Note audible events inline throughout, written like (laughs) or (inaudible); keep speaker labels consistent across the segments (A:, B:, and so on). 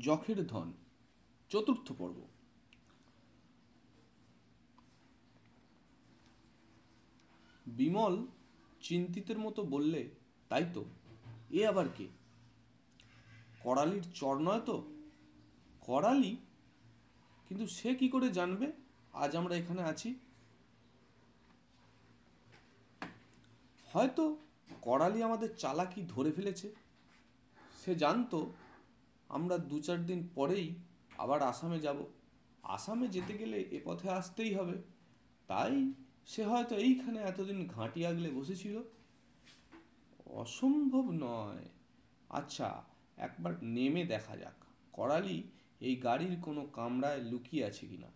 A: যখের ধন, চতুর্থ পর্ব। বিমল চিন্তিতের মতো বললে, তাই তো? এ আবার কে? করালির চর নয় তো? করালি কিন্তু সে কি করে জানবে? আজ আমরা এখানে আছি। হয়তো করালি আমাদের চালাকি ধরে ফেলেছে। সে জানতো আমরা দু চার দিন পরেই আবার আসামে যাব। আসামে যেতে গেলে এ পথে আসতেই হবে। তাই সে হয়তো এইখানে এতদিন ঘাঁটি আগলে বসেছিল। অসম্ভব নয়। আচ্ছা একবার নেমে দেখা যাক। করালি, এই গাড়ির কোনো কামরায় লুকিয়ে আছে কিনা?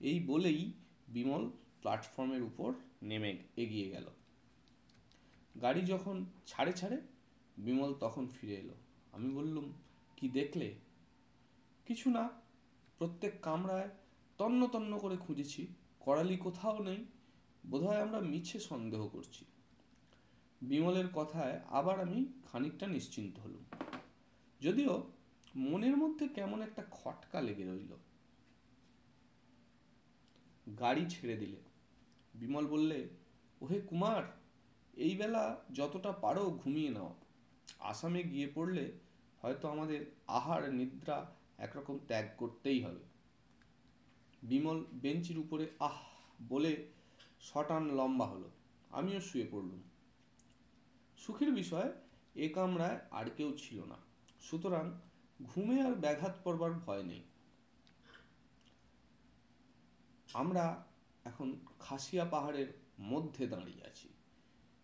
A: এই বলেই বিমল প্ল্যাটফর্মের উপর নেমে এগিয়ে গেল। গাড়ি যখন ছাড়ে ছাড়ে, বিমল তখন ফিরে এলো। আমি বললুম কি দেখলে? কিছু না, প্রত্যেক কামরায় তন্ন তন্ন করে খুঁজেছি, করালি কোথাও নেই, বোধহয় আমরা মিছে সন্দেহ করছি। বিমলের কথায় আবার আমি খানিকটা নিশ্চিন্ত হলুম। যদিও মনের মধ্যে কেমন একটা খটকা লেগে রইল। গাড়ি ছেড়ে দিলে। বিমল বললে, ওহে কুমার, এই বেলা যতটা পারো ঘুমিয়ে নাও। আসামে গিয়ে পড়লে হয়তো আমাদের আহার, নিদ্রা একরকম ত্যাগ করতেই হবে। বিমল বেঞ্চির উপরে আহ বলে শটান লম্বা হলো। আমিও শুয়ে পড়লুম। সুখের বিষয়, এ কামরায় আর কেউ ছিল না। সুতরাং ঘুমে আর ব্যাঘাত পড়বার ভয় নেই। আমরা এখন খাসিয়া পাহাড়ের মধ্যে দাঁড়িয়ে আছি।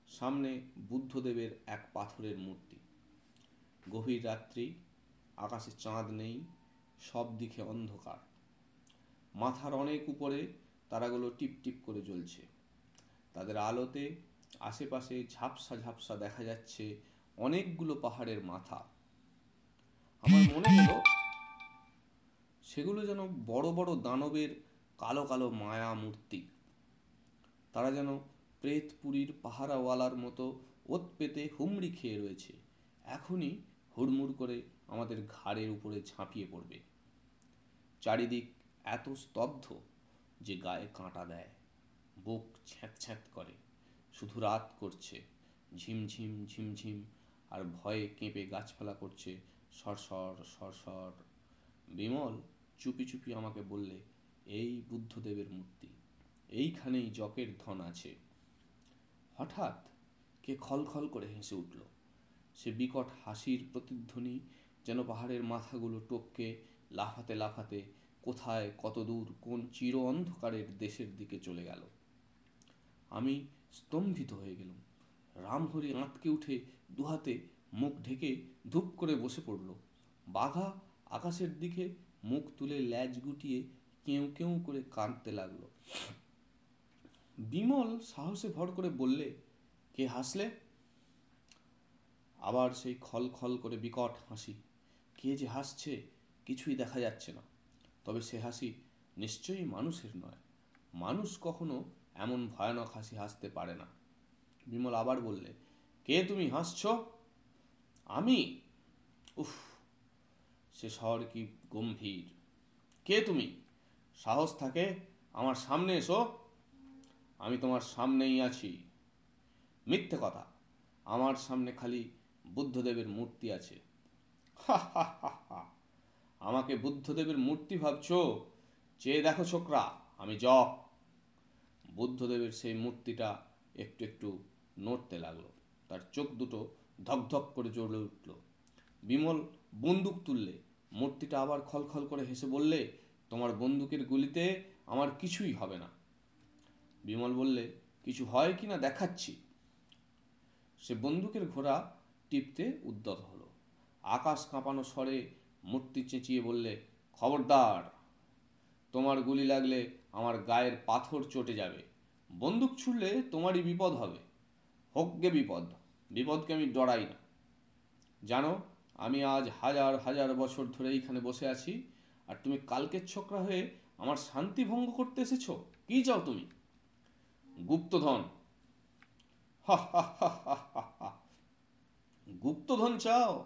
A: সামনে বুদ্ধদেবের এক পাথরের মূর্তি। গভীর রাত্রি, আকাশে চাঁদ নেই, সব দিকে অন্ধকার। মাথার অনেক উপরে তারাগুলো টিপ টিপ করে জ্বলছে। তাদের আলোতে আশেপাশে ঝাপসা ঝাপসা দেখা যাচ্ছে অনেকগুলো পাহাড়ের মাথা। আমার মনে হলো সেগুলো যেন বড় বড় দানবের কালো কালো মায়া মূর্তি। তারা যেন প্রেতপুরীর পাহারাওয়ালার মতো ওত পেতে হুমড়ি খেয়ে রয়েছে। এখনই হুড়মুড় করে আমাদের ঘাড়ের উপরে ঝাঁপিয়ে পড়বে। চারিদিক এত স্তব্ধ যে গায়ে কাঁটা দেয়। বুক ছ্যাঁত করে। শুধু রাত করছে। ঝিমঝিম ঝিমঝিম আর ভয়ে কেঁপে গাছপালা করছে। সরসর সরসর বিমল চুপি চুপি আমাকে বললে, এই বুদ্ধদেবের মূর্তি, এইখানেই জকের ধন আছে। হঠাৎ কে খলখল করে হেসে উঠল। সে বিকট হাসির প্রতিধ্বনি যেন পাহাড়ের মাথাগুলো টপকে লাফাতে লাফাতে কোথায় কত দূর কোন চির অন্ধকারের দেশের দিকে চলে গেল। আমি স্তম্ভিত হয়ে গেলাম। রামহরি আঁতকে উঠে দুহাতে মুখ ঢেকে ধূপ করে বসে পড়ল। বাঘা আকাশের দিকে মুখ তুলে ল্যাজ গুটিয়ে কেউ কেউ করে কাঁদতে লাগল। বিমল সাহসে ভর করে বললে, কে হাসলে? আবার সেই খল খল করে বিকট হাসি। কে যে হাসছে, কিছুই দেখা যাচ্ছে না। তবে সে হাসি নিশ্চয়ই মানুষের নয়। মানুষ কখনো এমন ভয়ানক হাসি হাসতে পারে না। বিমল আবার বললে, কে তুমি? হাসছ? আমি? উফ, সে শহর কি গম্ভীর। কে তুমি? সাহস থাকে? আমার সামনে এসো। আমি তোমার সামনেই আছি। মিথ্যে কথা। আমার সামনে খালি বুদ্ধদেবের মূর্তি আছে। আমাকে বুদ্ধদেবের মূর্তি ভাবছ? চেয়ে দেখো ছোকরা, আমি জক বুদ্ধদেবের সেই মূর্তিটা একটু একটু নড়তে লাগল। তার চোখ দুটো ধকধক করে জ্বলে উঠল। বিমল বন্দুক তুললে, মূর্তিটা আবার খলখল করে হেসে বললে, তোমার বন্দুকের গুলিতে আমার কিছুই হবে না। বিমল বললে, কিছু হয় কি না দেখাচ্ছি? সে বন্দুকের ঘোড়া টিপতে উদ্যত হলো। আকাশ কাঁপানো স্বরে মূর্তি চেঁচিয়ে বললে, খবরদার, তোমার গুলি লাগলে আমার গায়ের পাথর চটে যাবে। বন্দুক ছুড়লে তোমারই বিপদ হবে। হোক গে বিপদ, বিপদকে আমি ডরাই না। জানো, আমি আজ হাজার হাজার বছর ধরে এইখানে বসে আছি, আর তুমি কালকের ছোকরা হয়ে আমার শান্তি ভঙ্গ করতে এসেছ? কি চাও তুমি? গুপ্তধন। গুপ্তধন চাও?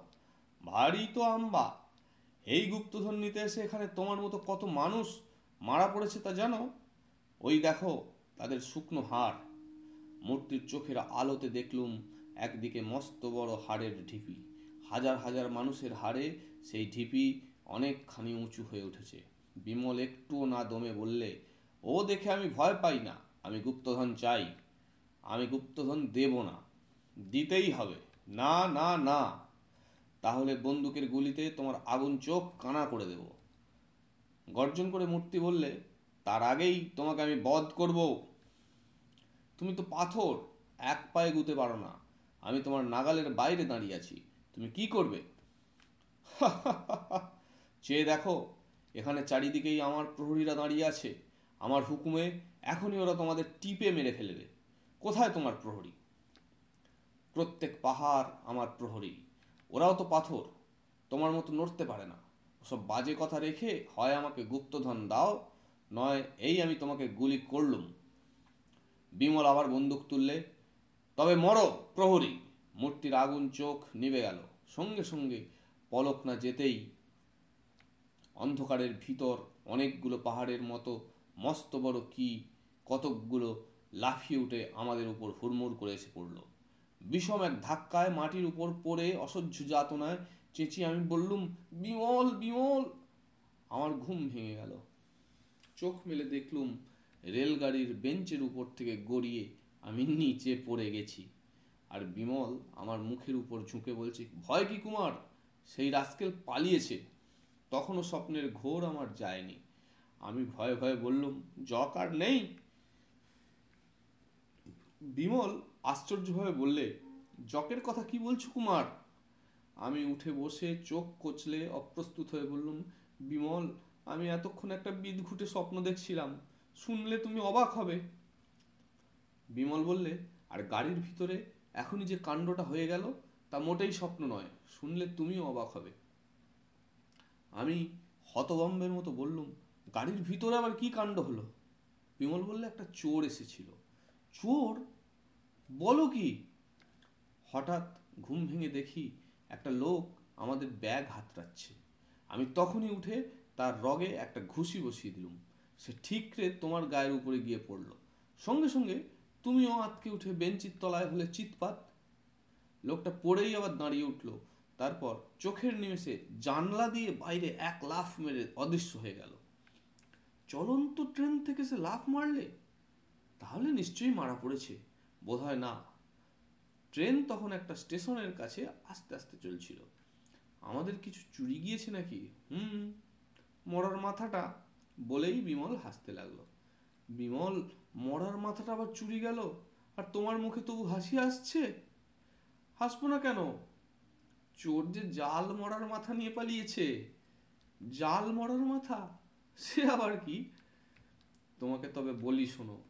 A: ভারী তো আম্বা। এই গুপ্তধন নিতে এসে এখানে তোমার মতো কত মানুষ মারা পড়েছে তা জানো? ওই দেখো, তাদের শুকনো হাড়। মূর্তির চোখের আলোতে দেখলুম একদিকে মস্ত বড় হাড়ের ঢিপি। হাজার হাজার মানুষের হাড়ে সেই ঢিপি অনেকখানি উঁচু হয়ে উঠেছে। বিমল একটুও না দমে বললে, ও দেখে আমি ভয় পাই না, আমি গুপ্তধন চাই। আমি গুপ্তধন দেব না। দিতেই হবে। না না না। তাহলে বন্দুকের গুলিতে তোমার আগুন চোখ কানা করে দেব। গর্জন করে মূর্তি বললে, তার আগেই তোমাকে আমি বধ করব। তুমি তো পাথর, এক পায়ে গুতে পারো না। আমি তোমার নাগালের বাইরে দাঁড়িয়ে আছি। তুমি কি করবে? (laughs) চেয়ে দেখো, এখানে চারিদিকেই আমার প্রহরীরা দাঁড়িয়ে আছে। আমার হুকুমে এখনই ওরা তোমাদের টিপে মেরে ফেলবে। কোথায় তোমার প্রহরী? প্রত্যেক পাহাড় আমার প্রহরী। ওরাও তো পাথর, তোমার মতো নড়তে পারে না। ওসব বাজে কথা রেখে হয় আমাকে গুপ্তধন দাও, নয় এই আমি তোমাকে গুলি করলুম। বিমল আবার বন্দুক তুললে, তবে মরো, প্রহরী! মূর্তির আগুন চোখ নিভে গেল। সঙ্গে সঙ্গে পলক না যেতেই অন্ধকারের ভিতর অনেকগুলো পাহাড়ের মতো মস্ত বড় কি, কতকগুলো লাফিয়ে উঠে আমাদের উপর হুড়মুড় করে এসে পড়ল। বিষম এক ধাক্কায় মাটির উপর পড়ে অসহ্য যাতনায় চেঁচিয়ে আমি বললুম, বিমল বিমল! আমার ঘুম ভেঙে গেল। চোখ মেলে দেখলুম রেলগাড়ির বেঞ্চের উপর থেকে গড়িয়ে আমি নিচে পড়ে গেছি। আর বিমল আমার মুখের উপর ঝুঁকে বলছে, ভয় কি কুমার? সেই রাস্কেল পালিয়েছে। তখনও স্বপ্নের ঘোর আমার যায়নি। আমি ভয়ে ভয়ে বললুম জক আর নেই? বিমল আশ্চর্যভাবে বললে, জকের কথা কি বলছো কুমার? আমি উঠে বসে চোখ কচলে অপ্রস্তুত হয়ে বললুম, বিমল, আমি এতক্ষণ একটা বিদঘুটে স্বপ্ন দেখছিলাম, শুনলে তুমি অবাক হবে। বিমল বললে, আর গাড়ির ভিতরে এখনই যে কাণ্ডটা হয়ে গেল, তা মোটেই স্বপ্ন নয়, শুনলে তুমিও অবাক হবে। আমি হতবম্বের মতো বললুম, গাড়ির ভিতরে আবার কি কাণ্ড হলো? বিমল বললে, একটা চোর এসেছিল। চোর? বলো কি? হঠাৎ ঘুম ভেঙে দেখি একটা লোক আমাদের ব্যাগ হাতড়াচ্ছে। আমি তখনই উঠে তার রগে একটা ঘুষি বসিয়ে দিলুম। সে ঠিকরে তোমার গায়ের উপরে গিয়ে পড়ল। সঙ্গে সঙ্গে তুমিও আতকে উঠে বেঞ্চির তলায় হলে চিৎপাত। লোকটা পড়েই আবার দাঁড়িয়ে উঠল। তারপর চোখের নিমেষে জানলা দিয়ে বাইরে এক লাফ মেরে অদৃশ্য হয়ে গেল। চলন্ত ট্রেন থেকে সে লাফ মারলে? তাহলে নিশ্চয়ই মারা পড়েছে। বোধ হয় না। ট্রেন তখন একটা স্টেশনের কাছে আস্তে আস্তে চলছিল। আমাদের কিছু চুরি গিয়েছে নাকি? হুম, মরার মাথাটা বলেই বিমল হাসতে লাগল। বিমল, মরার মাথাটা আবার চুরি গেল? আর তোমার মুখে তবু হাসি আসছে? হাসবো না কেন? চোর যে জাল মরার মাথা নিয়ে পালিয়েছে। জাল মরার মাথা? সে আবার কি? তোমাকে তবে বলি শোনো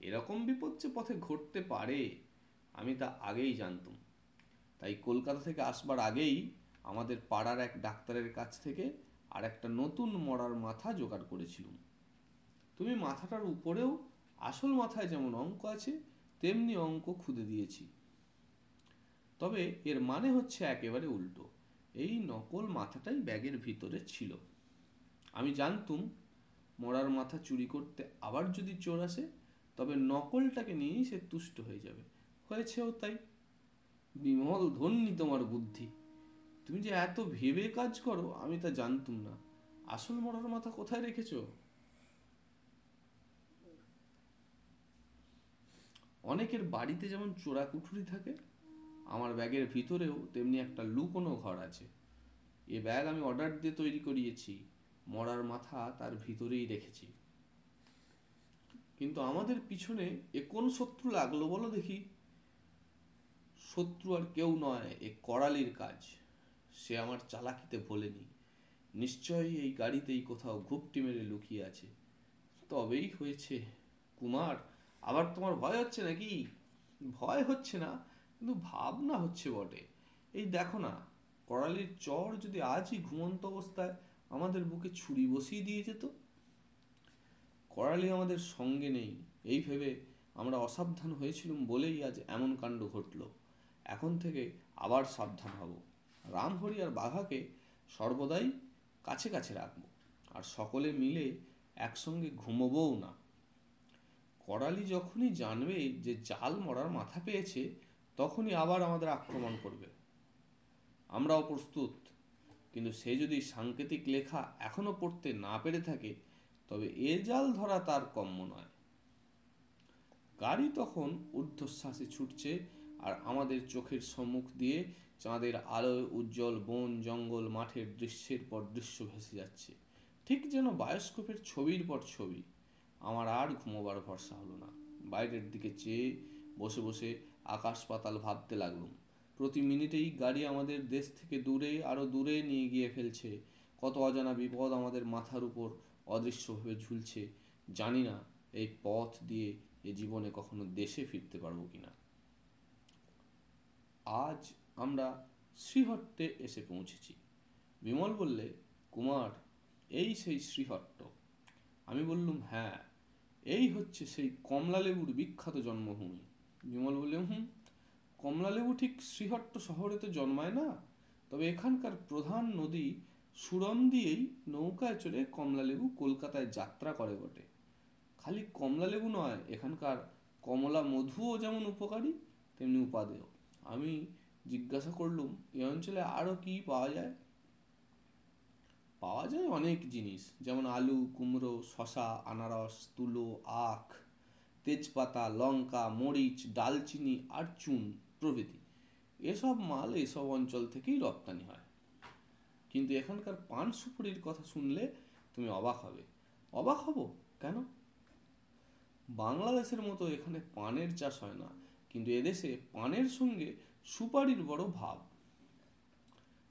A: এরকম বিপদ যে পথে ঘটতে পারে, আমি তা আগেই জানতাম। তাই কলকাতা থেকে আসবার আগেই আমাদের পাড়ার এক ডাক্তারের কাছ থেকে আর একটা নতুন মরার মাথা জোগাড় করেছিলাম। তুমি মাথাটার উপরেও আসল মাথায় যেমন অঙ্ক আছে, তেমনি অঙ্ক খুদে দিয়েছি। তবে এর মানে হচ্ছে একেবারে উল্টো। এই নকল মাথাটাই ব্যাগের ভিতরে ছিল। আমি জানতুম, মরার মাথা চুরি করতে আবার যদি চোর আসে তবে নকলটাকে নিয়েই সে তুষ্ট হয়ে যাবে। হয়েছেও তাই। বিমল ধন্যী তোমার বুদ্ধি। তুমি যে এত ভেবে কাজ করো, আমি তা জানতুম না। আসল মরার মাথা কোথায় রেখেছো? অনেকের বাড়িতে যেমন চোরা কুঠুরি থাকে, আমার ব্যাগের ভিতরেও তেমনি একটা লুকোনো ঘর আছে। এ ব্যাগ আমি অর্ডার দিয়ে তৈরি করিয়েছি। মরার মাথা তার ভিতরেই রেখেছি। কিন্তু আমাদের পিছনে এ কোন শত্রু লাগল বলো দেখি। শত্রু আর কেউ নয়, এ করালির কাজ। সে আমার চালাকিতে ভোলেনি। নিশ্চয়ই এই গাড়িতেই কোথাও ঘুপটি মেরে লুকিয়ে আছে। তবেই হয়েছে। কুমার, আবার তোমার ভয় হচ্ছে নাকি? ভয় হচ্ছে না, কিন্তু ভাবনা হচ্ছে বটে। এই দেখো না, করালির চর যদি আজই ঘুমন্ত অবস্থায় আমাদের বুকে ছুরি বসিয়ে দিয়ে যেত করালি আমাদের সঙ্গে নেই। এই ভেবে আমরা অসাবধান হয়েছিলাম বলেই আজ এমন কাণ্ড ঘটল। এখন থেকে আবার সাবধান হব। রামহরি আর বাঘাকে সর্বদাই কাছে কাছে রাখব, আর সকলে মিলে একসঙ্গে ঘুমোবও না। করালি যখনই জানবে যে জাল মরার মাথা পেয়েছে, তখনই আবার আমাদের আক্রমণ করবে। আমরাও প্রস্তুত, কিন্তু সে যদি সাংকেতিক লেখা এখনও পড়তে না পেরে থাকে তবে এ জাল ধরা তার কম্য নয়। গাড়ি তখন ঊর্ধ্বশ্বাসে ছুটছে আর আমাদের চোখের সম্মুখ দিয়ে চাঁদের আলোয় উজ্জ্বল বন, জঙ্গল, মাঠের দৃশ্যের পর দৃশ্য ভেসে যাচ্ছে। ঠিক যেন বায়োস্কোপের ছবির পর ছবি। আমার আর ঘুমোবার ভরসা হলো না। বাইরের দিকে চেয়ে বসে বসে আকাশ পাতাল ভাবতে লাগলাম। প্রতি মিনিটেই গাড়ি আমাদের দেশ থেকে দূরে আরও দূরে নিয়ে গিয়ে ফেলছে। কত অজানা বিপদ আমাদের মাথার উপর অদৃশ্যভাবে ঝুলছে। জানি না এই পথ দিয়ে এ জীবনে কখনো দেশে ফিরতে পারব কিনা। আজ আমরা শ্রীহট্টে এসে পৌঁছেছি। বিমল বললে, কুমার, এই সেই শ্রীহট্ট। আমি বললুম হ্যাঁ এই হচ্ছে সেই কমলালেবুর বিখ্যাত জন্মভূমি। বিমল বললে, হুম, কমলালেবু ঠিক শ্রীহট্ট শহরে তো জন্মায় না, তবে এখানকার প্রধান নদী সুরম দিয়েই নৌকায় চড়ে কমলালেবু কলকাতায় যাত্রা করে বটে। খালি কমলালেবু নয়, এখানকার কমলা মধুও যেমন উপকারী, তেমনি উপাদেয়। আমি জিজ্ঞাসা করলুম এই অঞ্চলে আরও কি পাওয়া যায়? পাওয়া যায় অনেক জিনিস, যেমন আলু, কুমড়ো, শশা, আনারস, তুলো, আখ, তেজপাতা, লঙ্কা, মরিচ, ডালচিনি আর চুন প্রভৃতি। এসব মাল এসব অঞ্চল থেকেই রপ্তানি হয়। কিন্তু এখানকার পান সুপুরির কথা শুনলে তুমি অবাক হবে। অবাক হব? কেন? বাংলাদেশের মতো এখানে পানের চাষ হয় না, কিন্তু এদেশে পানের সঙ্গে সুপারির বড় ভাব।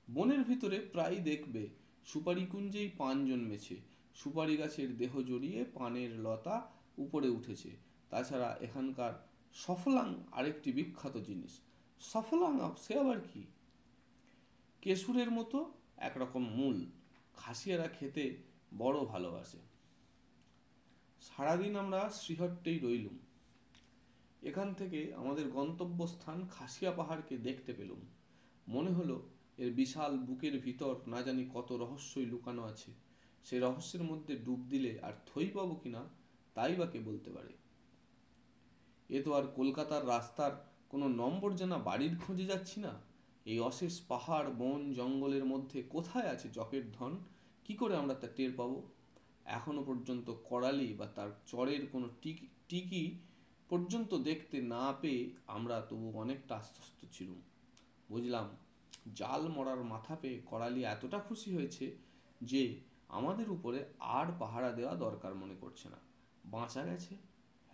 A: বনের ভিতরে প্রায় দেখবে, সুপারি কুঞ্জেই পান জন্মেছে, সুপারি গাছের দেহ জড়িয়ে পানের লতা উপরে উঠেছে। তাছাড়া এখানকার সফলাং আরেকটি বিখ্যাত জিনিস। সফলাং সে আবার কি? কেশুরের মতো একরকম মূল। খাসিয়ারা খেতে বড় ভালোবাসে। সারাদিন আমরা শ্রীহট্টেই রইলুম। এখান থেকে আমাদের গন্তব্যস্থান খাসিয়া পাহাড়কে দেখতে পেলুম। মনে হলো এর বিশাল বুকের ভিতর না জানি কত রহস্যই লুকানো আছে। সে রহস্যের মধ্যে ডুব দিলে আর থই পাবো কিনা, তাই বা কে বলতে পারে? এ তো আর কলকাতার রাস্তার কোনো নম্বর জানা বাড়ির খোঁজে যাচ্ছি না? এই অশেষ পাহাড়, বন, জঙ্গলের মধ্যে কোথায় আছে চকের ধন? কি করে আমরা তা টের পাবো? এখনও পর্যন্ত করালি বা তার চরের কোনো টিকি টিকি পর্যন্ত দেখতে না পেয়ে আমরা তবু অনেকটা আশ্বস্ত ছিলুম। বুঝলাম, জাল মরার মাথা পেয়ে করালি এতটা খুশি হয়েছে যে আমাদের উপরে আর পাহারা দেওয়া দরকার মনে করছে না। বাঁচা গেছে।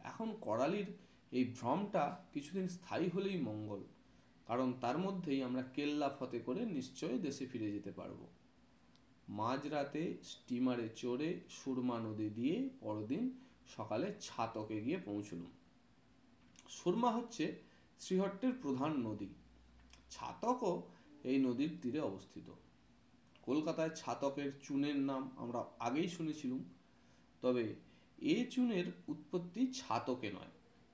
A: এখন করালির এই ভ্রমটা কিছুদিন স্থায়ী হলেই মঙ্গল। কারণ তার মধ্যেই আমরা কেল্লা ফতে করে নিশ্চয়ই দেশে ফিরে যেতে পারব। মাঝরাতে স্টিমারে চড়ে সুরমা নদী দিয়ে পরদিন সকালে ছাতকে গিয়ে পৌঁছলুম। সুরমা হচ্ছে শ্রীহট্টের প্রধান নদী। ছাতকও এই নদীর তীরে অবস্থিত। কলকাতায় ছাতকের চুনের নাম আমরা আগেই শুনেছিলাম, তবে এ চুনের উৎপত্তি ছাতকে নয়।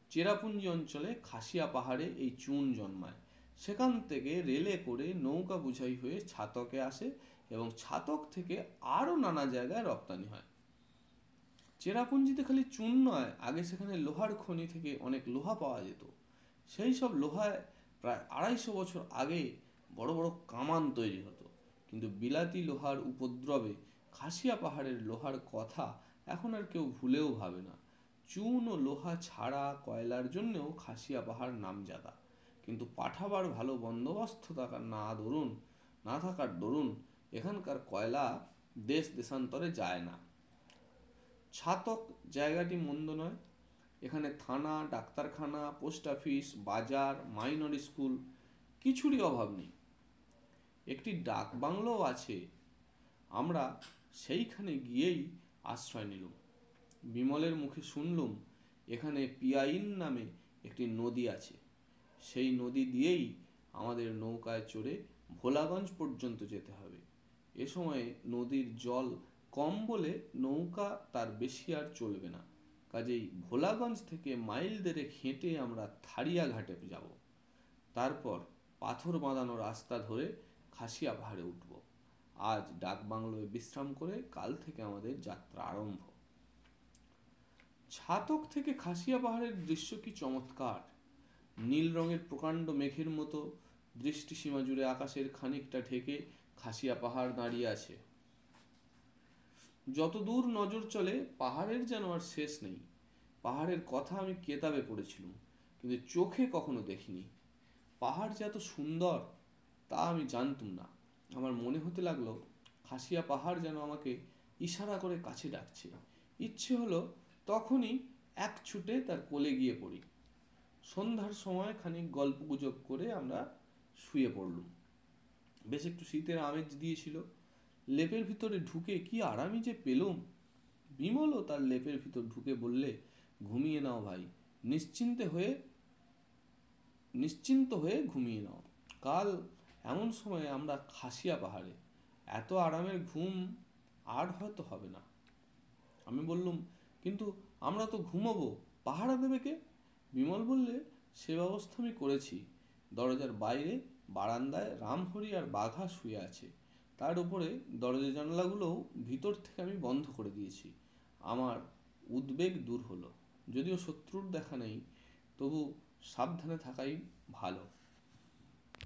A: চেরাপুঞ্জি অঞ্চলে খাসিয়া পাহাড়ে এই চুন জন্মায়। সেখান থেকে রেলে করে নৌকা বুঝাই হয়ে ছাতকে আসে এবং ছাতক থেকে আরও নানা জায়গায় রপ্তানি হয়। চেরাপুঞ্জিতে খালি চুন নয়, আগে সেখানে লোহার খনি থেকে অনেক লোহা পাওয়া যেত। সেই সব লোহায় প্রায় আড়াইশো বছর আগে বড় বড় কামান তৈরি হতো। কিন্তু বিলাতি লোহার উপদ্রবে খাসিয়া পাহাড়ের লোহার কথা এখন আর কেউ ভুলেও ভাবে না। চুন ও লোহা ছাড়া কয়লার জন্যও খাসিয়া পাহাড় নামজাদা। কিন্তু পাঠাবার ভালো বন্দোবস্ত থাকার না দরুন না থাকার দরুন, এখানকার কয়লা দেশ দেশান্তরে যায় না। ছাতক জায়গাটি মন্দ নয়। এখানে থানা, ডাক্তারখানা, পোস্ট অফিস, বাজার, মাইনর স্কুল, কিছুরই অভাব নেই। একটি ডাক বাংলোও আছে। আমরা সেইখানে গিয়েই আশ্রয় নিলুম। বিমলের মুখে শুনলুম, এখানে পিয়াইন নামে একটি নদী আছে। সেই নদী দিয়েই আমাদের নৌকায় চড়ে ভোলাগঞ্জ পর্যন্ত যেতে হবে। এ সময়ে নদীর জল কম বলে নৌকা তার বেশি আর চলবে না। কাজেই ভোলাগঞ্জ থেকে মাইল দেড়েক হেঁটে আমরা থারিয়া ঘাটে যাব। তারপর পাথর বাঁধানো রাস্তা ধরে খাসিয়া পাহাড়ে উঠব। আজ ডাকবাংলোয় বিশ্রাম করে কাল থেকে আমাদের যাত্রা আরম্ভ। ছাতক থেকে খাসিয়া পাহাড়ের দৃশ্য কি চমৎকার? নীল রঙের প্রকাণ্ড মেঘের মতো দৃষ্টিসীমা জুড়ে আকাশের খানিকটা ঢেকে খাসিয়া পাহাড় দাঁড়িয়ে আছে। যতদূর নজর চলে, পাহাড়ের যেন আর শেষ নেই। পাহাড়ের কথা আমি কেতাবে পড়েছিলাম, কিন্তু চোখে কখনো দেখিনি। পাহাড় যে এত সুন্দর, তা আমি জানতুম না। আমার মনে হতে লাগল, খাসিয়া পাহাড় যেন আমাকে ইশারা করে কাছে ডাকছে। ইচ্ছে হলো, তখনই এক ছুটে তার কোলে গিয়ে পড়ি। সন্ধ্যার সময় খানিক গল্প গুজব করে আমরা শুয়ে পড়লুম। বেশ একটু শীতের আমেজ দিয়েছিল। লেপের ভিতরে ঢুকে কি আরামই যে পেলুম। বিমলও তার লেপের ভিতর ঢুকে বললে, ঘুমিয়ে নাও ভাই, নিশ্চিন্তে হয়ে, নিশ্চিন্ত হয়ে ঘুমিয়ে নাও। কাল এমন সময় আমরা খাসিয়া পাহাড়ে। এত আরামের ঘুম আর হয়তো হবে না। আমি বললুম, কিন্তু আমরা তো ঘুমাবো। পাহারা দেবে কে? বিমল বললে, সে ব্যবস্থা আমি করেছি। দরজার বাইরে বারান্দায় রামহরি আর বাঘা শুয়ে আছে। তার উপরে দরজা জানলাগুলোও ভিতর থেকে আমি বন্ধ করে দিয়েছি। আমার উদ্বেগ দূর হলো। যদিও শত্রুর দেখা নেই, তবু সাবধানে থাকাই ভালো।